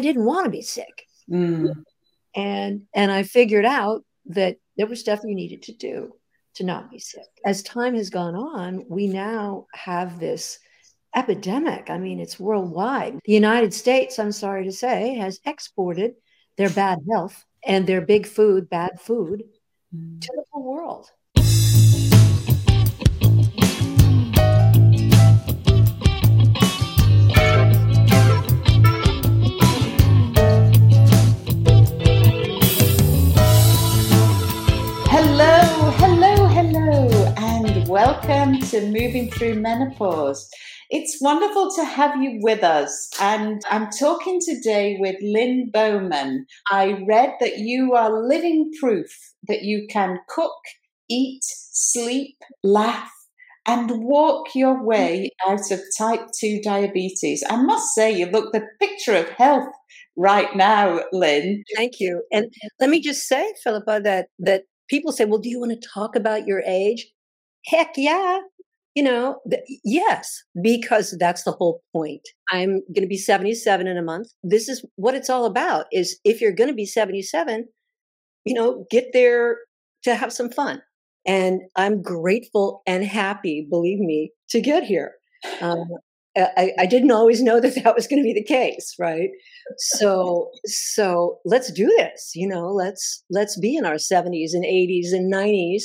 I didn't want to be sick. Mm. And and I figured out that there was stuff you needed to do to not be sick. As time has gone on, we now have this epidemic. I mean, it's worldwide. The United States, I'm sorry to say, has exported their bad health and their big food, bad food, mm. to the whole world. Welcome to Moving Through Menopause. It's wonderful to have you with us. And I'm talking today with Lynn Bowman. I read that you are living proof that you can cook, eat, sleep, laugh, and walk your way out of type 2 diabetes. I must say, you look the picture of health right now, Lynn. Thank you. And let me just say, Philippa, that that people say, well, do you want to talk about your age? Heck yeah. You know, th- yes, because that's the whole point. I'm going to be 77 in a month. This is what it's all about is if you're going to be 77, you know, get there to have some fun. And I'm grateful and happy, believe me, to get here. Um, I, I, didn't always know that that was going to be the case, right? So, so let's do this. You know, let's let's be in our 70s and 80s and 90s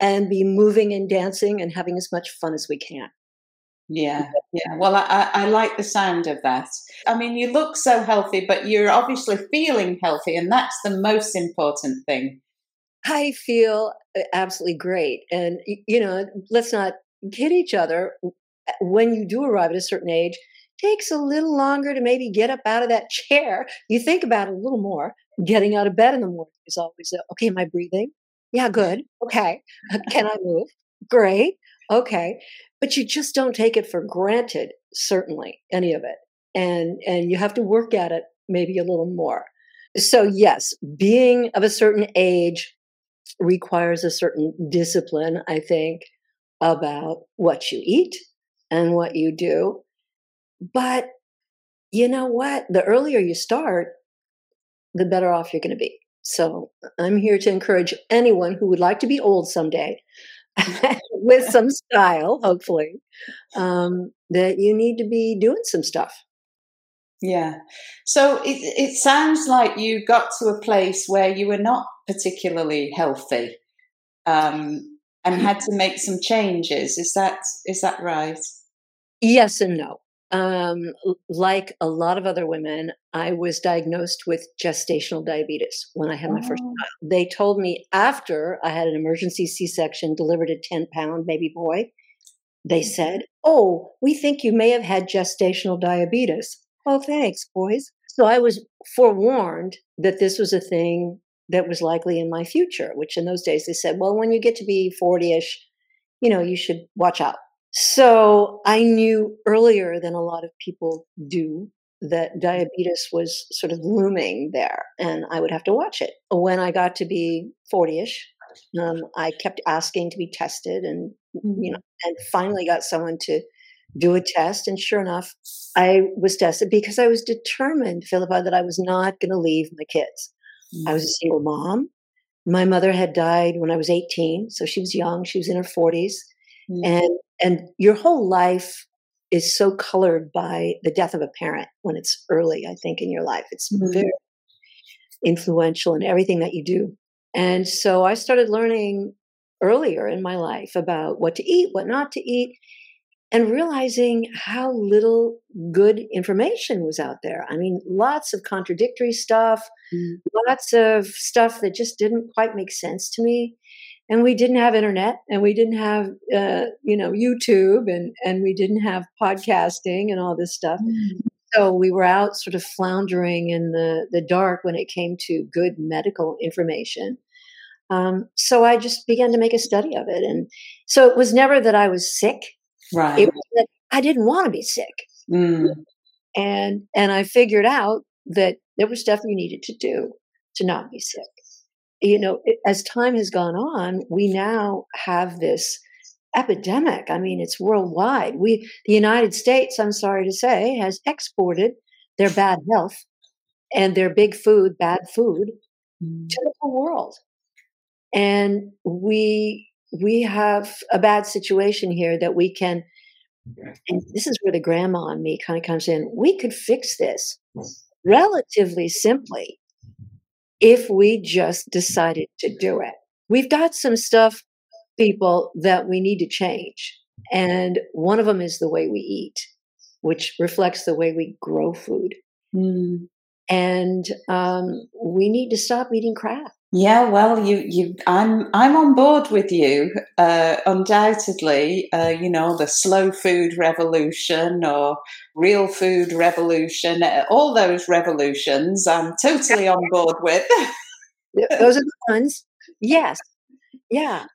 and be moving and dancing and having as much fun as we can. Yeah, yeah. Well, I, I like the sound of that. I mean, you look so healthy, but you're obviously feeling healthy, and that's the most important thing. I feel uh, absolutely great. And, you know, let's not kid each other. When you do arrive at a certain age, takes a little longer to maybe get up out of that chair. You think about it a little more. Getting out of bed in the morning is always, a, okay, am I breathing? Yeah, good. Okay. Uh, can I move? Great. Okay. But you just don't take it for granted, certainly, any of it. And and you have to work at it maybe a little more. So yes, being of a certain age requires a certain discipline, I think, about what you eat and what you do. But you know what? The earlier you start, the better off you're going to be. So I'm here to encourage anyone who would like to be old someday with some style, hopefully, um, that you need to be doing some stuff. Yeah. So it, it sounds like you got to a place where you were not particularly healthy um, and had to make some changes. Is that is that right? Yes and no. Um, like a lot of other women, I was diagnosed with gestational diabetes when I had my first oh. child. They told me after I had an emergency C section, delivered a 10 pound baby boy, they mm-hmm. said, Oh, we think you may have had gestational diabetes. Oh, thanks, boys. So I was forewarned that this was a thing that was likely in my future, which in those days they said, Well, when you get to be 40 ish, you know, you should watch out. So I knew earlier than a lot of people do that diabetes was sort of looming there and I would have to watch it. When I got to be 40 ish, um, I kept asking to be tested and, you mm-hmm. know, and finally got someone to do a test. And sure enough, I was tested because I was determined, Philippa, that I was not going to leave my kids. I was a single mom. My mother had died when I was 18, so she was young. She was in her 40s. Mm-hmm. And and your whole life is so colored by the death of a parent when it's early, I think, in your life. It's mm-hmm. very influential in everything that you do. And so I started learning earlier in my life about what to eat, what not to eat, and realizing how little good information was out there. I mean, lots of contradictory stuff, mm. lots of stuff that just didn't quite make sense to me and we didn't have internet and we didn't have uh, you know youtube and and we didn't have podcasting and all this stuff. Mm-hmm. so we were out sort of floundering in the the dark when it came to good medical information. Um, so i just began to make a study of it and so it was never that i was sick. Right. it was that i didn't want to be sick. Mm. and and i figured out that there was stuff you needed to do to not be sick you know, as time has gone on, we now have this epidemic. I mean, it's worldwide. We, the United States, I'm sorry to say, has exported their bad health and their big food, bad food, Mm. to the whole world. And we we have a bad situation here that we can and this is where the grandma and me kind of comes in. We could fix this relatively simply if we just decided to do it. We've got some stuff, people, that we need to change. And one of them is the way we eat, which reflects the way we grow food. Mm. And um, we need to stop eating crap. Yeah, well, you, you, I'm, I'm on board with you. Uh, undoubtedly, uh, you know, the slow food revolution or real food revolution, uh, all those revolutions, I'm totally on board with. Those are the ones. Yes. Yeah.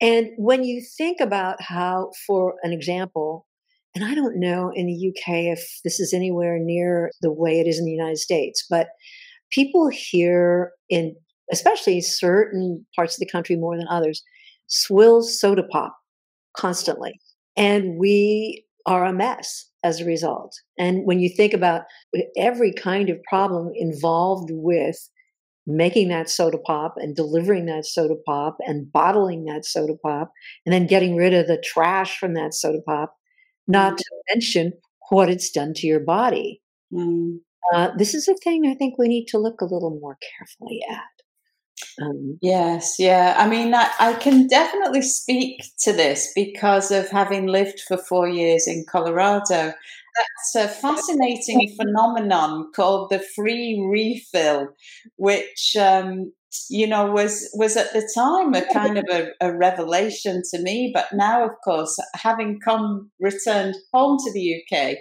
And when you think about how, for an example, and I don't know in the UK if this is anywhere near the way it is in the United States, but people here in especially certain parts of the country more than others, swills soda pop constantly. And we are a mess as a result. And when you think about every kind of problem involved with making that soda pop and delivering that soda pop and bottling that soda pop and then getting rid of the trash from that soda pop, not to mention what it's done to your body. Mm. Uh, this is a thing I think we need to look a little more carefully at. Um, Yes, yeah. I mean, I, I can definitely speak to this because of having lived for four years in Colorado. That's a fascinating phenomenon called the free refill, which um, you know was was at the time a kind of a, a revelation to me. But now, of course, having come returned home to the UK,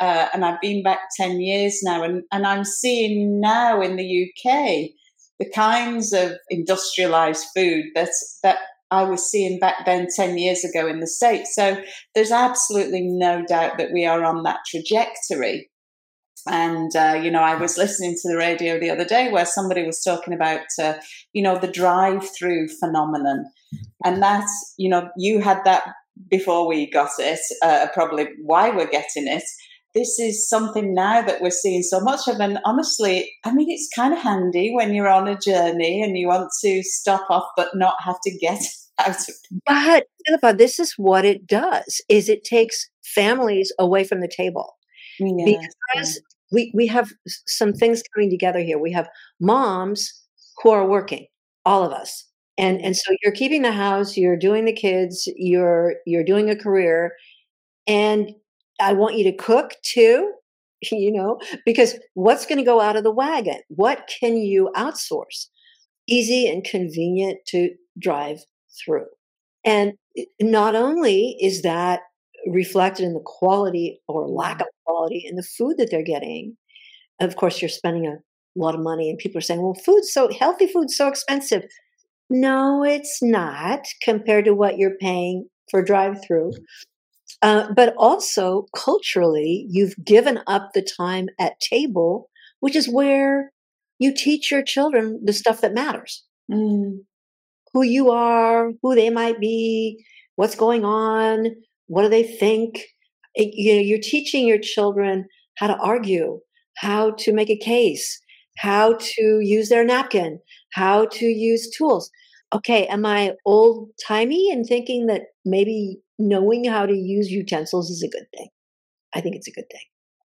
uh, and I've been back ten years now, and, and I'm seeing now in the UK the kinds of industrialized food that that I was seeing back then 10 years ago in the States. So there's absolutely no doubt that we are on that trajectory. And, uh, you know, I was listening to the radio the other day where somebody was talking about, uh, you know, the drive through phenomenon. And that's, you know, you had that before we got it, uh, probably why we're getting it this is something now that we're seeing so much of. And honestly, I mean, it's kind of handy when you're on a journey and you want to stop off but not have to get out of but Philippa, this is what it does: is it takes families away from the table yeah. because we we have some things coming together here. We have moms who are working, all of us, and and so you're keeping the house, you're doing the kids, you're you're doing a career, and I want you to cook too, you know, because what's going to go out of the wagon? What can you outsource? Easy and convenient to drive through. And not only is that reflected in the quality or lack mm-hmm. of quality in the food that they're getting, of course, you're spending a lot of money, and people are saying, well, food's so healthy, food's so expensive. No, it's not compared to what you're paying for drive through. Uh, but also culturally, you've given up the time at table, which is where you teach your children the stuff that matters Mm. who you are, who they might be, what's going on, what do they think. It- you know, you're teaching your children how to argue, how to make a case, how to use their napkin, how to use tools. Okay, am I old timey and thinking that maybe knowing how to use utensils is a good thing? I think it's a good thing.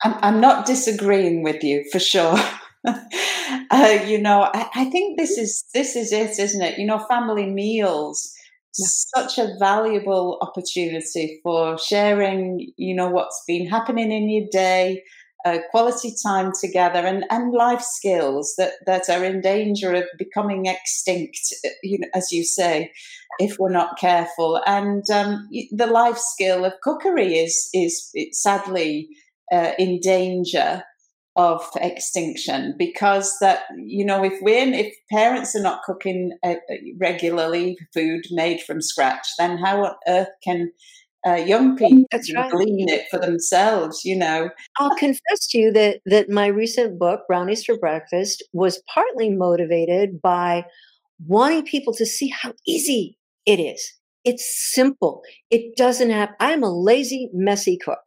I'm, I'm not disagreeing with you for sure. uh, you know, I, I think this is this is it, isn't it? You know, family meals, Yeah. such a valuable opportunity for sharing. You know what's been happening in your day, uh, quality time together, and and life skills that that are in danger of becoming extinct. uh, You know, as you say. If we're not careful, and um, the life skill of cookery is is sadly uh, in danger of extinction because that you know if we're if parents are not cooking uh, regularly food made from scratch then how on earth can uh, young people That's right. glean it for themselves you know I'll confess to you that that my recent book, Brownies for Breakfast, was partly motivated by wanting people to see how easy it is. It's simple. It doesn't have. I'm a lazy, messy cook,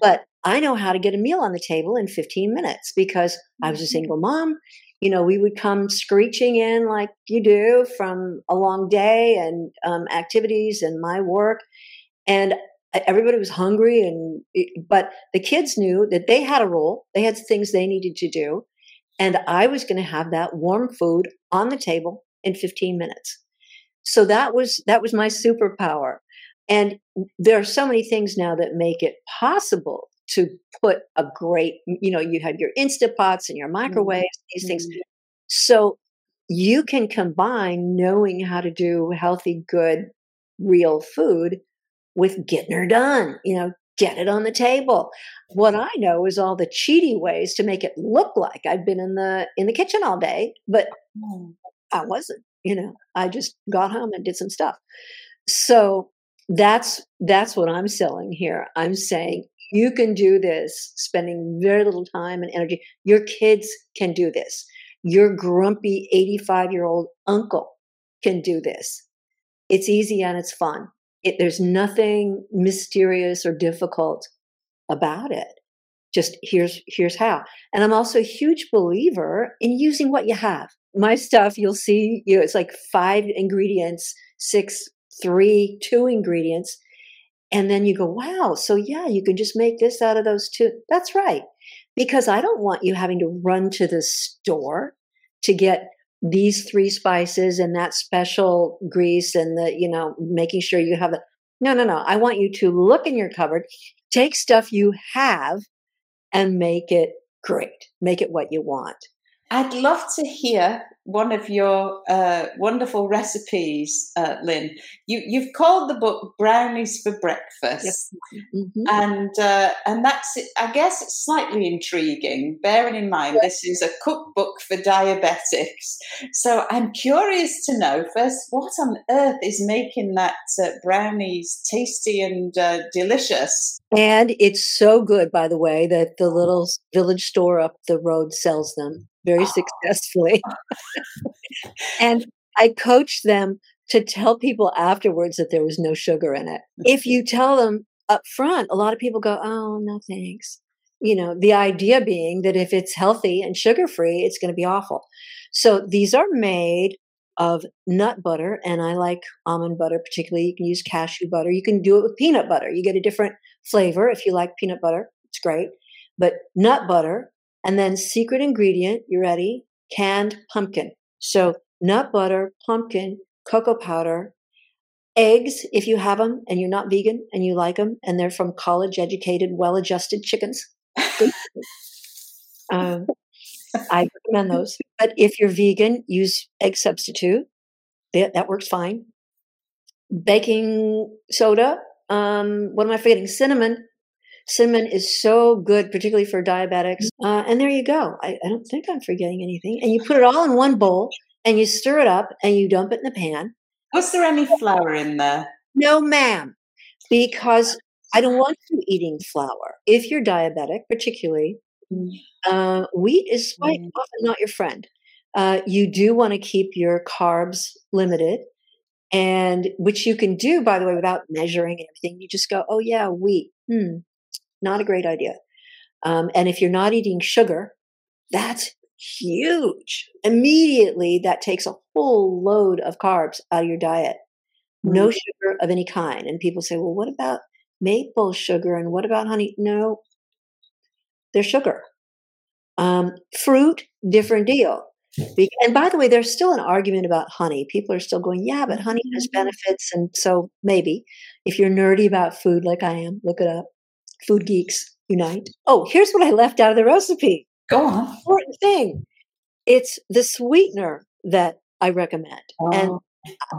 but I know how to get a meal on the table in 15 minutes because I was a mm-hmm. single mom. You know, we would come screeching in like you do from a long day and um, activities and my work. And everybody was hungry and but the kids knew that they had a role they had things they needed to do and i was going to have that warm food on the table in 15 minutes so that was that was my superpower and there are so many things now that make it possible to put a great you know you have your instapots and your mm-hmm. microwaves mm-hmm. these things mm-hmm. so you can combine knowing how to do healthy good real food with getting her done, you know, get it on the table. What I know is all the cheaty ways to make it look like I've been in the in the kitchen all day, but mm. I wasn't, you know. I just got home and did some stuff. So that's that's what I'm selling here. I'm saying you can do this spending very little time and energy. Your kids can do this. Your grumpy 85 year old uncle can do this. It's easy and it's fun. It, there's nothing mysterious or difficult about it. Just here's here's how. And I'm also a huge believer in using what you have. My stuff, you'll see, you know, it's like five ingredients, six, three, two ingredients. And then you go, wow, so yeah, you can just make this out of those two. That's right. Because I don't want you having to run to the store to get these three spices and that special grease and the, you know, making sure you have it. No, no, no. I want you to look in your cupboard, take stuff you have and make it great. Make it what you want. I'd love to hear one of your uh, wonderful recipes, uh, Lynn. You, you've called the book "Brownies for Breakfast," yes. mm-hmm. and uh, and that's I guess it's slightly intriguing. Bearing in mind this is a cookbook for diabetics, so I'm curious to know first what on earth is making that uh, brownies tasty and uh, delicious. And it's so good, by the way, that the oh. little village store up the road sells them very oh. successfully. and I coached them to tell people afterwards that there was no sugar in it. If you tell them up front, a lot of people go, Oh, no, thanks. You know, the idea being that if it's healthy and sugar free, it's going to be awful. So these are made of nut butter, and I like almond butter particularly. You can use cashew butter. You can do it with peanut butter. You get a different flavor if you like peanut butter. It's great. But nut butter, and then secret ingredient, you ready? Canned pumpkin. So nut butter, pumpkin, cocoa powder, eggs if you have them and you're not vegan and you like them and they're from college educated, well adjusted chickens. um, I recommend those. But if you're vegan, use egg substitute. That, that works fine. Baking soda. Um, what am I forgetting? Cinnamon. Cinnamon is so good, particularly for diabetics. Uh, and there you go. I, I don't think I'm forgetting anything. And you put it all in one bowl and you stir it up and you dump it in the pan. Was there any flour in there? No, ma'am, because I don't want you eating flour. If you're diabetic, particularly, mm. uh, wheat is quite mm. often not your friend. Uh, you do want to keep your carbs limited, and which you can do, by the way, without measuring and everything. You just go, oh yeah, wheat. Hmm, not a great idea. Um, and if you're not eating sugar, that's huge. Immediately, that takes a whole load of carbs out of your diet. No mm. sugar of any kind. And people say, well, what about maple sugar and what about honey? No, they're sugar. Um, fruit, different deal. And by the way, there's still an argument about honey. People are still going, yeah, but honey has mm-hmm. benefits. And so maybe if you're nerdy about food like I am, look it up. Food geeks unite. Oh, here's what I left out of the recipe. Go on. Important thing. It's the sweetener that I recommend. Oh. And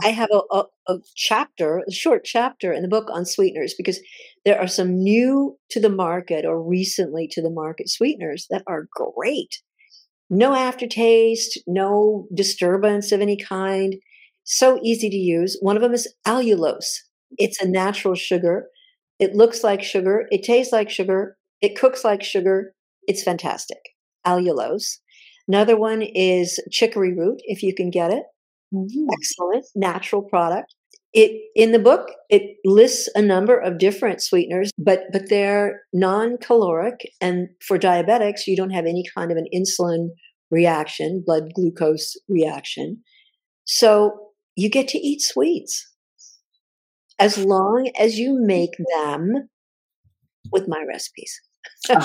I have a, a, a, chapter, a short chapter in the book on sweeteners because there are some new to the market or recently to the market sweeteners that are great. No aftertaste, no disturbance of any kind. So easy to use. One of them is allulose. It's a natural sugar. It looks like sugar. It tastes like sugar. It cooks like sugar. It's fantastic allulose. Another one is chicory root, if you can get it. Mm-hmm. Excellent natural product. It in the book it lists a number of different sweeteners but but they're non-caloric and for diabetics you don't have any kind of an insulin reaction blood glucose reaction. So you get to eat sweets. As long as you make them with my recipes.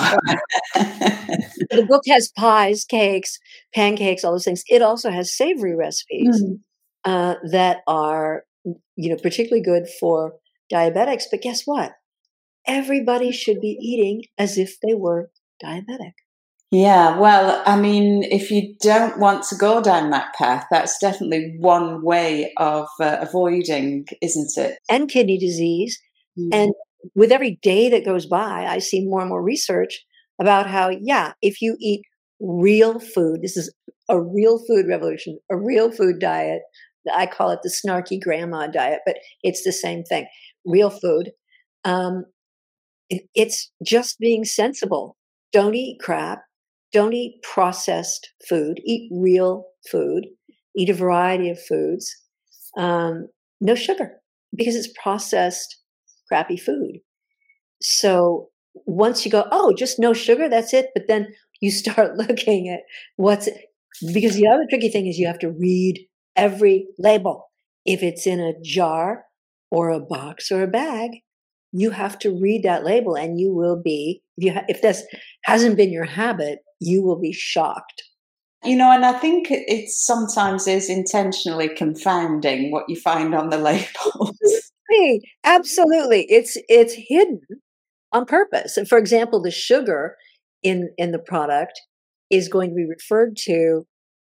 The book has pies cakes pancakes all those things. It also has savory recipes mm. uh, that are you know, particularly good for diabetics. But guess what? Everybody should be eating as if they were diabetic. Yeah, well, I mean, if you don't want to go down that path, that's definitely one way of uh, avoiding, isn't it? And kidney disease. Mm. And with every day that goes by, I see more and more research about how, yeah, if you eat real food, this is a real food revolution, a real food diet, I call it the snarky grandma diet, but it's the same thing. Real food. Um, it, it's just being sensible. Don't eat crap. Don't eat processed food. Eat real food. Eat a variety of foods. Um, no sugar because it's processed, crappy food. So once you go, oh, just no sugar, that's it. But then you start looking at what's because the other tricky thing is you have to read every label. If it's in a jar or a box or a bag, you have to read that label and you will be, if, you ha- if this hasn't been your habit, you will be shocked. You know, and I think it sometimes is intentionally confounding what you find on the labels. Absolutely. It's it's hidden on purpose. And for example, the sugar in in the product is going to be referred to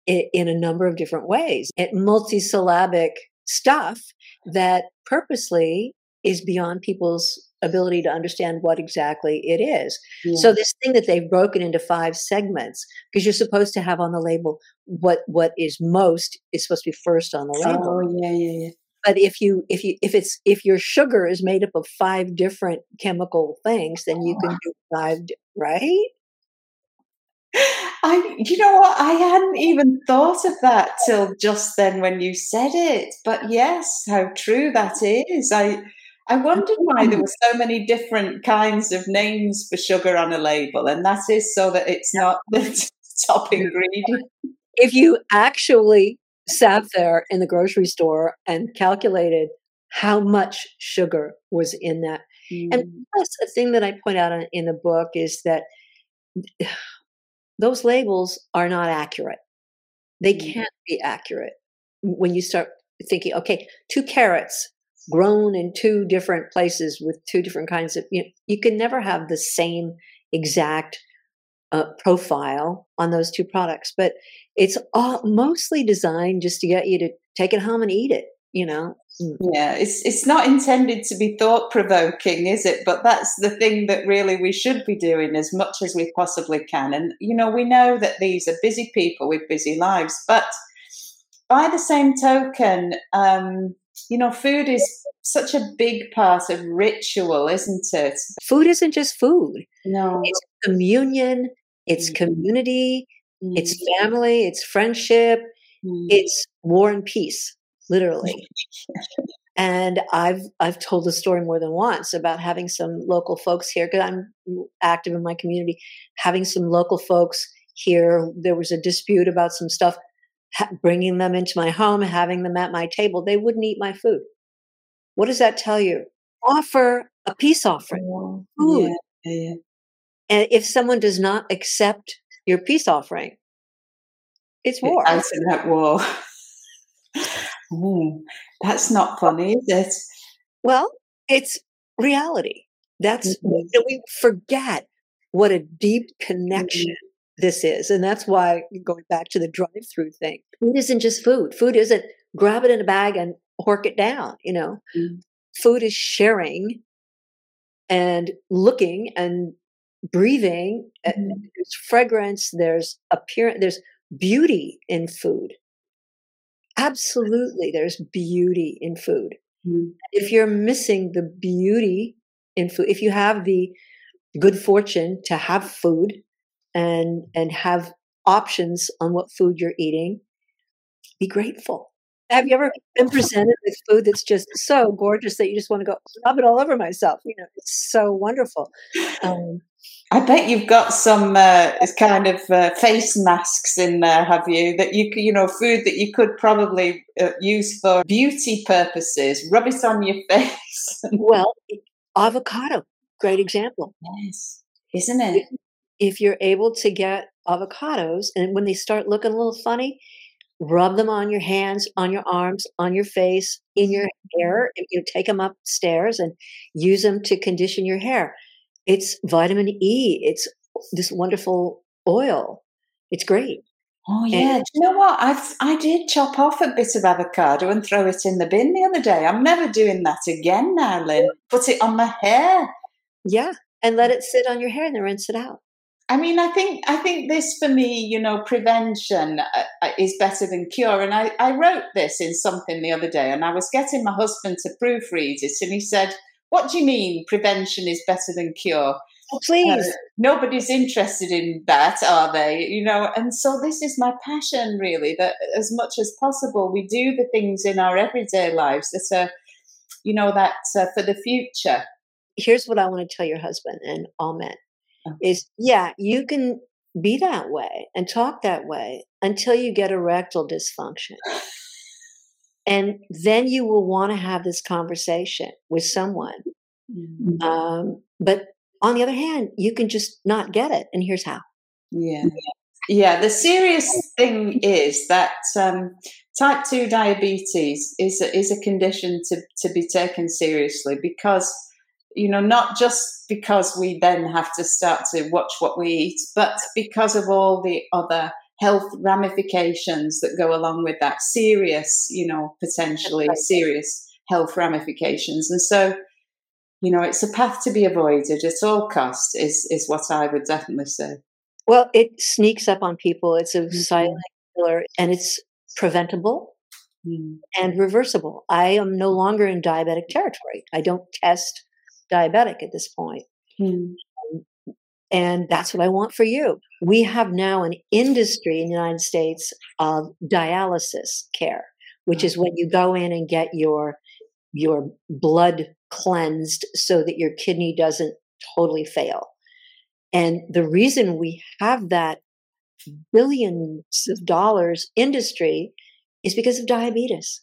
in a number of different ways. It multisyllabic stuff that purposely is beyond people's ability to understand what exactly it is. Yeah. So this thing that they've broken into five segments because you're supposed to have on the label what what is most is supposed to be first on the label. Oh yeah, yeah, yeah. But if you if you if it's if your sugar is made up of five different chemical things, then you can do five right. I, you know what? I hadn't even thought of that till just then when you said it. But yes, how true that is. I, I wondered why there were so many different kinds of names for sugar on a label, and that is so that it's not the top ingredient. If you actually sat there in the grocery store and calculated how much sugar was in that, mm. and plus a thing that I point out in the book is that those labels are not accurate. They mm-hmm. can't be accurate when you start thinking, okay, two carrots grown in two different places with two different kinds of, you, know, you can never have the same exact uh, profile on those two products, but it's all mostly designed just to get you to take it home and eat it, you know? Mm. Yeah, it's it's not intended to be thought provoking, is it? But that's the thing that really we should be doing as much as we possibly can. And you know, we know that these are busy people with busy lives, but by the same token, um, you know, food is such a big part of ritual, isn't it? Food isn't just food. No, it's communion, it's mm-hmm. community, mm-hmm. it's family, it's friendship, mm-hmm. it's war and peace literally. and I've I've told the story more than once about having some local folks here because I'm active in my community. Having some local folks here, there was a dispute about some stuff. Ha- bringing them into my home, having them at my table, they wouldn't eat my food. What does that tell you? Offer a peace offering, food. Yeah, yeah. And if someone does not accept your peace offering, it's war. It's that war. Oh, that's not funny, is it? Well, it's reality. That's mm-hmm. you know, we forget what a deep connection mm-hmm. this is, and that's why going back to the drive-through thing. Food isn't just food. Food isn't grab it in a bag and hork it down. You know, mm-hmm. food is sharing and looking and breathing. Mm-hmm. There's fragrance. There's appearance. There's beauty in food. Absolutely, there's beauty in food. Mm. If you're missing the beauty in food, if you have the good fortune to have food and and have options on what food you're eating, be grateful. Have you ever been presented with food that's just so gorgeous that you just want to go rub it all over myself? You know, it's so wonderful. Um, I bet you've got some uh, kind of uh, face masks in there, have you? That you you know, food that you could probably uh, use for beauty purposes. Rub it on your face. well, avocado, great example. Yes, isn't it? If you're able to get avocados, and when they start looking a little funny, rub them on your hands, on your arms, on your face, in your hair. You take them upstairs and use them to condition your hair it's vitamin E. It's this wonderful oil. It's great. Oh yeah, and, do you know what? I've I did chop off a bit of avocado and throw it in the bin the other day. I'm never doing that again now, Lynn. Put it on my hair. Yeah, and let it sit on your hair and then rinse it out. I mean, I think I think this for me, you know, prevention uh, uh, is better than cure. And I, I wrote this in something the other day, and I was getting my husband to proofread it, and he said, what do you mean prevention is better than cure? Oh, please. Uh, nobody's interested in that, are they? You know, and so this is my passion really that as much as possible we do the things in our everyday lives that are, you know, that uh, for the future. Here's what I want to tell your husband and all men oh. is yeah, you can be that way and talk that way until you get erectile dysfunction. And then you will want to have this conversation with someone. Mm-hmm. Um, but on the other hand, you can just not get it. And here's how. Yeah. Yeah. The serious thing is that um, type 2 diabetes is a, is a condition to, to be taken seriously because, you know, not just because we then have to start to watch what we eat, but because of all the other health ramifications that go along with that serious you know potentially right. serious health ramifications and so you know it's a path to be avoided at all costs is is what i would definitely say well it sneaks up on people it's a mm-hmm. silent killer and it's preventable mm. and reversible i am no longer in diabetic territory i don't test diabetic at this point mm. And that's what I want for you. We have now an industry in the United States of dialysis care, which is mm-hmm. when you go in and get your your blood cleansed so that your kidney doesn't totally fail. And the reason we have that billions of dollars industry is because of diabetes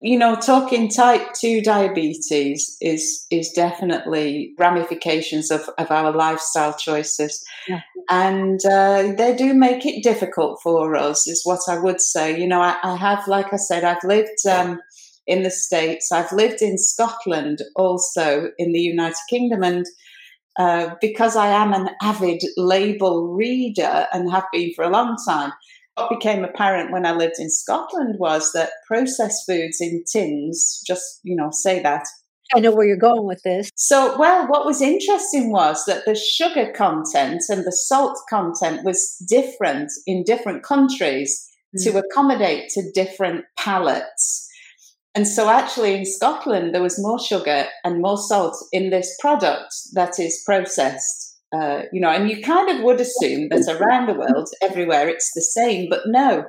you know, talking type 2 diabetes is is definitely ramifications of, of our lifestyle choices. Yeah. And uh, they do make it difficult for us, is what I would say. You know, I, I have, like I said, I've lived um, in the States, I've lived in Scotland, also in the United Kingdom. And uh, because I am an avid label reader and have been for a long time, what became apparent when I lived in Scotland was that processed foods in tins, just, you know, say that. I know where you're going with this. So, well, what was interesting was that the sugar content and the salt content was different in different countries mm. to accommodate to different palates. And so, actually, in Scotland, there was more sugar and more salt in this product that is processed uh, you know, and you kind of would assume that around the world, everywhere, it's the same, but no,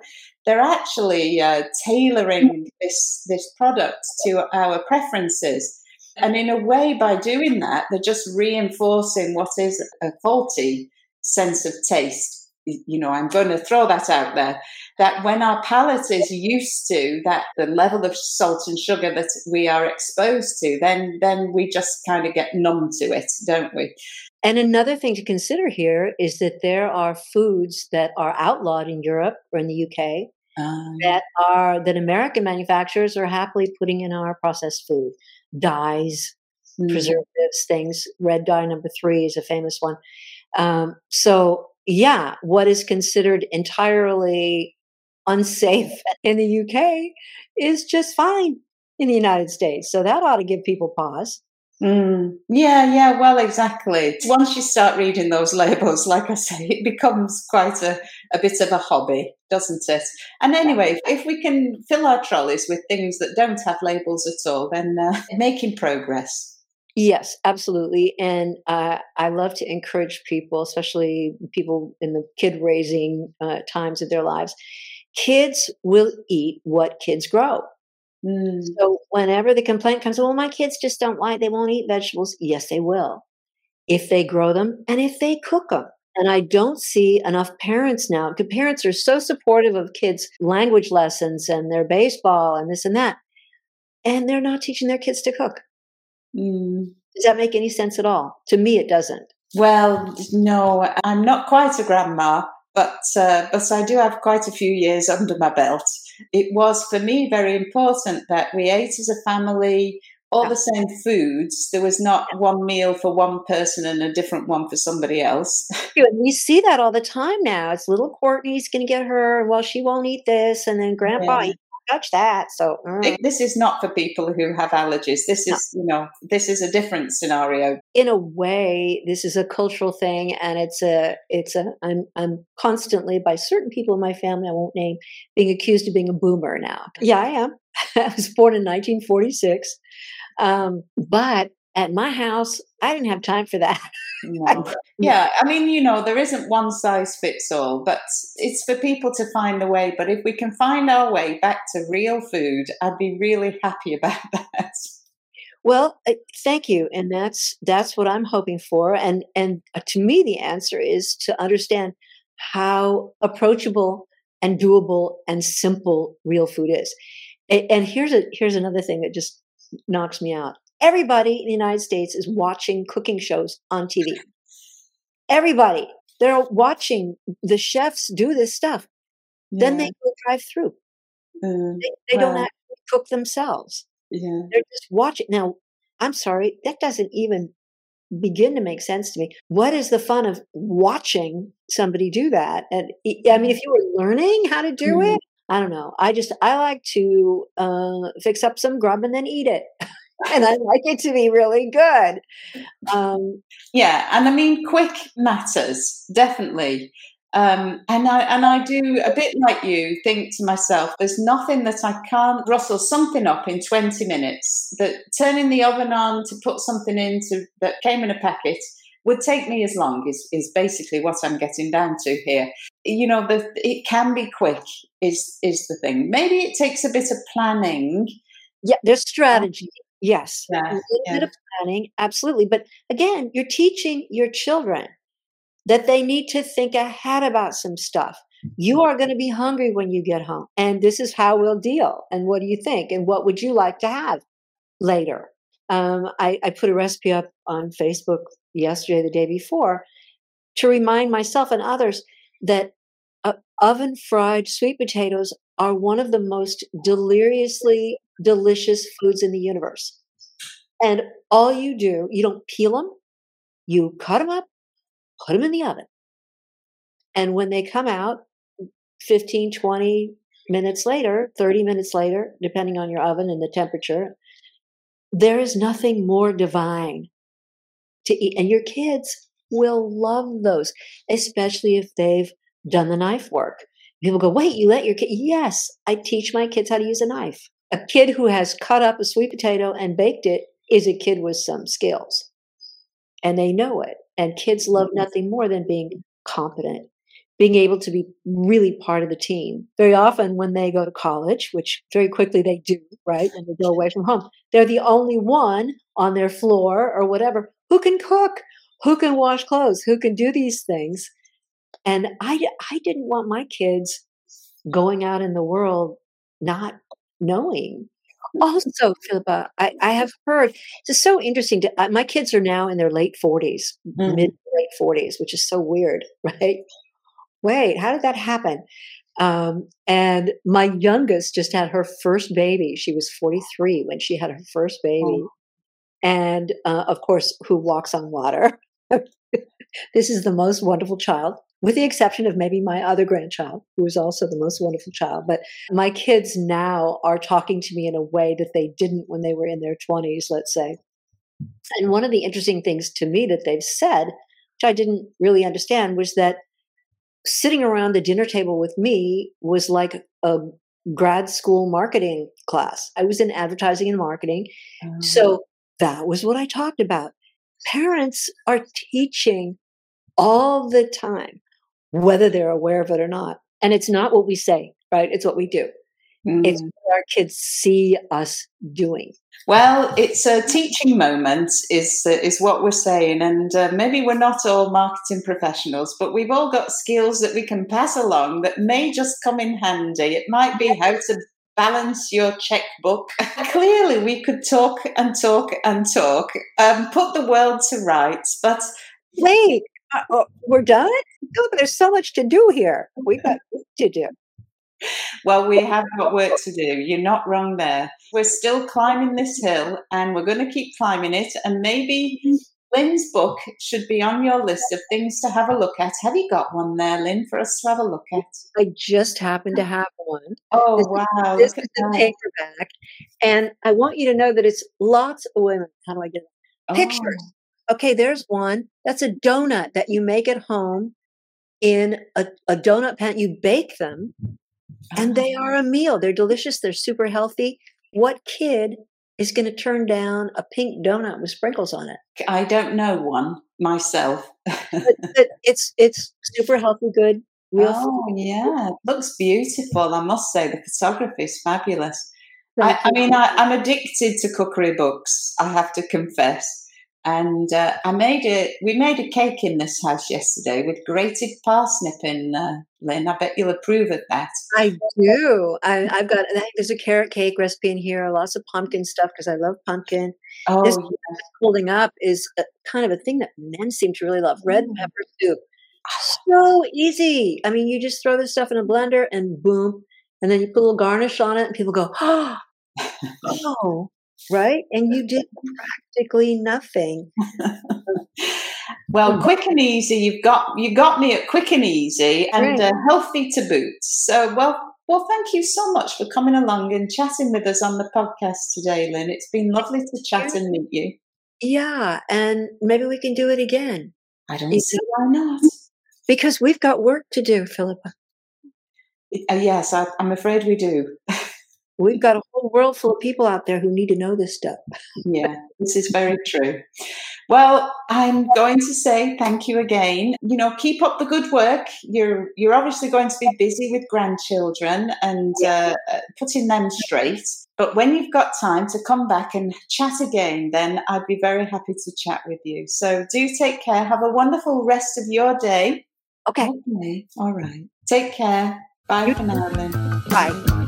they're actually uh, tailoring this this product to our preferences, and in a way, by doing that, they're just reinforcing what is a faulty sense of taste. You know, I'm going to throw that out there. That when our palate is used to that, the level of salt and sugar that we are exposed to, then then we just kind of get numb to it, don't we? And another thing to consider here is that there are foods that are outlawed in Europe or in the UK um, that are that American manufacturers are happily putting in our processed food. Dyes, mm-hmm. preservatives, things. Red dye number three is a famous one. Um, so yeah, what is considered entirely unsafe in the UK is just fine in the United States. So that ought to give people pause. Mm, yeah, yeah, well, exactly. Once you start reading those labels, like I say, it becomes quite a, a bit of a hobby, doesn't it? And anyway, if we can fill our trolleys with things that don't have labels at all, then uh, making progress. Yes, absolutely. And uh, I love to encourage people, especially people in the kid raising uh, times of their lives, kids will eat what kids grow. Mm. So whenever the complaint comes, well, my kids just don't like, they won't eat vegetables. Yes, they will. If they grow them and if they cook them. And I don't see enough parents now because parents are so supportive of kids' language lessons and their baseball and this and that. And they're not teaching their kids to cook. Mm. Does that make any sense at all? To me, it doesn't. Well, no, I'm not quite a grandma, but uh, but I do have quite a few years under my belt. It was for me very important that we ate as a family all Yeah. the same foods. There was not one meal for one person and a different one for somebody else. And we see that all the time now. It's little Courtney's going to get her. Well, she won't eat this, and then Grandpa, Yeah. Touch that. So mm. This is not for people who have allergies. This is, you know, this is a different scenario. in a way, this is a cultural thing, and it's a it's a. I'm I'm constantly by certain people in my family I won't name being accused of being a boomer now. Yeah, I am. I was born in 1946, um, but at my house, I didn't have time for that. No. Yeah, I mean, you know, there isn't one size fits all, but it's for people to find the way. But if we can find our way back to real food, I'd be really happy about that. Well, uh, thank you, and that's that's what I'm hoping for. And and uh, to me, the answer is to understand how approachable and doable and simple real food is. And here's a here's another thing that just knocks me out. Everybody in the United States is watching cooking shows on TV. Everybody, they're watching the chefs do this stuff. Then they go drive through. Mm, They, they don't actually cook themselves. yeah. They're just watching. Now, I'm sorry, that doesn't even begin to make sense to me. What is the fun of watching somebody do that? And I mean, if you were learning how to do Mhm. it, I don't know. I just I like to uh, fix up some grub and then eat it, and I like it to be really good. Um, Yeah, and I mean, quick matters definitely. Um, and I and I do a bit like you think to myself, there's nothing that I can't rustle something up in 20 minutes. That turning the oven on to put something into that came in a packet would take me as long. Is is basically what I'm getting down to here. You know, the, it can be quick. Is is the thing. Maybe it takes a bit of planning. yeah, there's strategy. Yes, a little yeah. bit of planning, absolutely. But again, you're teaching your children that they need to think ahead about some stuff. You are going to be hungry when you get home, and this is how we'll deal. And what do you think? And what would you like to have later? Um, I, I put a recipe up on Facebook yesterday, the day before, to remind myself and others that uh, oven fried sweet potatoes are one of the most deliriously delicious foods in the universe. And all you do, you don't peel them, you cut them up, put them in the oven. And when they come out 15, 20 minutes later, 30 minutes later, depending on your oven and the temperature, there is nothing more divine to eat. And your kids will love those, especially if they've done the knife work. People go, wait, you let your kid? Yes, I teach my kids how to use a knife. A kid who has cut up a sweet potato and baked it is a kid with some skills. And they know it. And kids love mm-hmm. nothing more than being competent, being able to be really part of the team. Very often, when they go to college, which very quickly they do, right? When they go away from home, they're the only one on their floor or whatever who can cook, who can wash clothes, who can do these things. And I, I didn't want my kids going out in the world not knowing. Also, Philippa, I, I have heard it's so interesting. To, uh, my kids are now in their late 40s, Mm. mid to late 40s, which is so weird, right? Wait, how did that happen? Um, and my youngest just had her first baby. She was 43 when she had her first baby. Oh. And uh, of course, who walks on water? this is the most wonderful child, with the exception of maybe my other grandchild, who is also the most wonderful child. But my kids now are talking to me in a way that they didn't when they were in their 20s, let's say. And one of the interesting things to me that they've said, which I didn't really understand, was that sitting around the dinner table with me was like a grad school marketing class. I was in advertising and marketing. Um, So that was what I talked about. Parents are teaching all the time, whether they're aware of it or not. And it's not what we say. right? It's what we do. Mm. It's what our kids see us doing. Well, it's a teaching moment, is is what we're saying, and uh, maybe we're not all marketing professionals, but we've all got skills that we can pass along that may just come in handy. It might be how to balance your checkbook. Clearly, we could talk and talk and talk, um, put the world to rights, but wait, oh, we're done. No, there's so much to do here. We've got to do. Well, we have got work to do. You're not wrong there. We're still climbing this hill and we're going to keep climbing it. And maybe mm. Lynn's book should be on your list of things to have a look at. Have you got one there, Lynn, for us to have a look at? I just happen to have one. Oh, this wow. Is, this is a paperback. And I want you to know that it's lots of women. How do I get it? Oh. Okay, there's one. That's a donut that you make at home in a, a donut pan. You bake them and they are oh. a meal. They're delicious. They're super healthy. What kid is going to turn down a pink donut with sprinkles on it? I don't know one myself. it's it's super healthy, good. Real oh food. yeah, looks beautiful. I must say the photography is fabulous. I, I, mean, I, I'm addicted to cookery books. I have to confess. And uh, I made it. We made a cake in this house yesterday with grated parsnip in. Uh, Lynn, I bet you'll approve of that. I do. I, have got. I think there's a carrot cake recipe in here. Lots of pumpkin stuff because I love pumpkin. Oh, this yeah. holding up is a, kind of a thing that men seem to really love. Red mm. pepper soup. So easy. I mean, you just throw this stuff in a blender and boom, and then you put a little garnish on it, and people go, "Oh, oh, right? And you did practically nothing. well, quick and easy. You've got you got me at quick and easy and uh, healthy to boot. So, well, well, thank you so much for coming along and chatting with us on the podcast today, Lynn. It's been lovely to chat and meet you. Yeah, and maybe we can do it again. I don't see why not. Because we've got work to do, Philippa. Uh, yes, I, I'm afraid we do. We've got a whole world full of people out there who need to know this stuff. yeah, this is very true. Well, I'm going to say thank you again. You know, keep up the good work. You're you're obviously going to be busy with grandchildren and uh, putting them straight. But when you've got time to come back and chat again, then I'd be very happy to chat with you. So do take care. Have a wonderful rest of your day. Okay. Okay. All right. Take care. Bye for now, Lynn. Bye.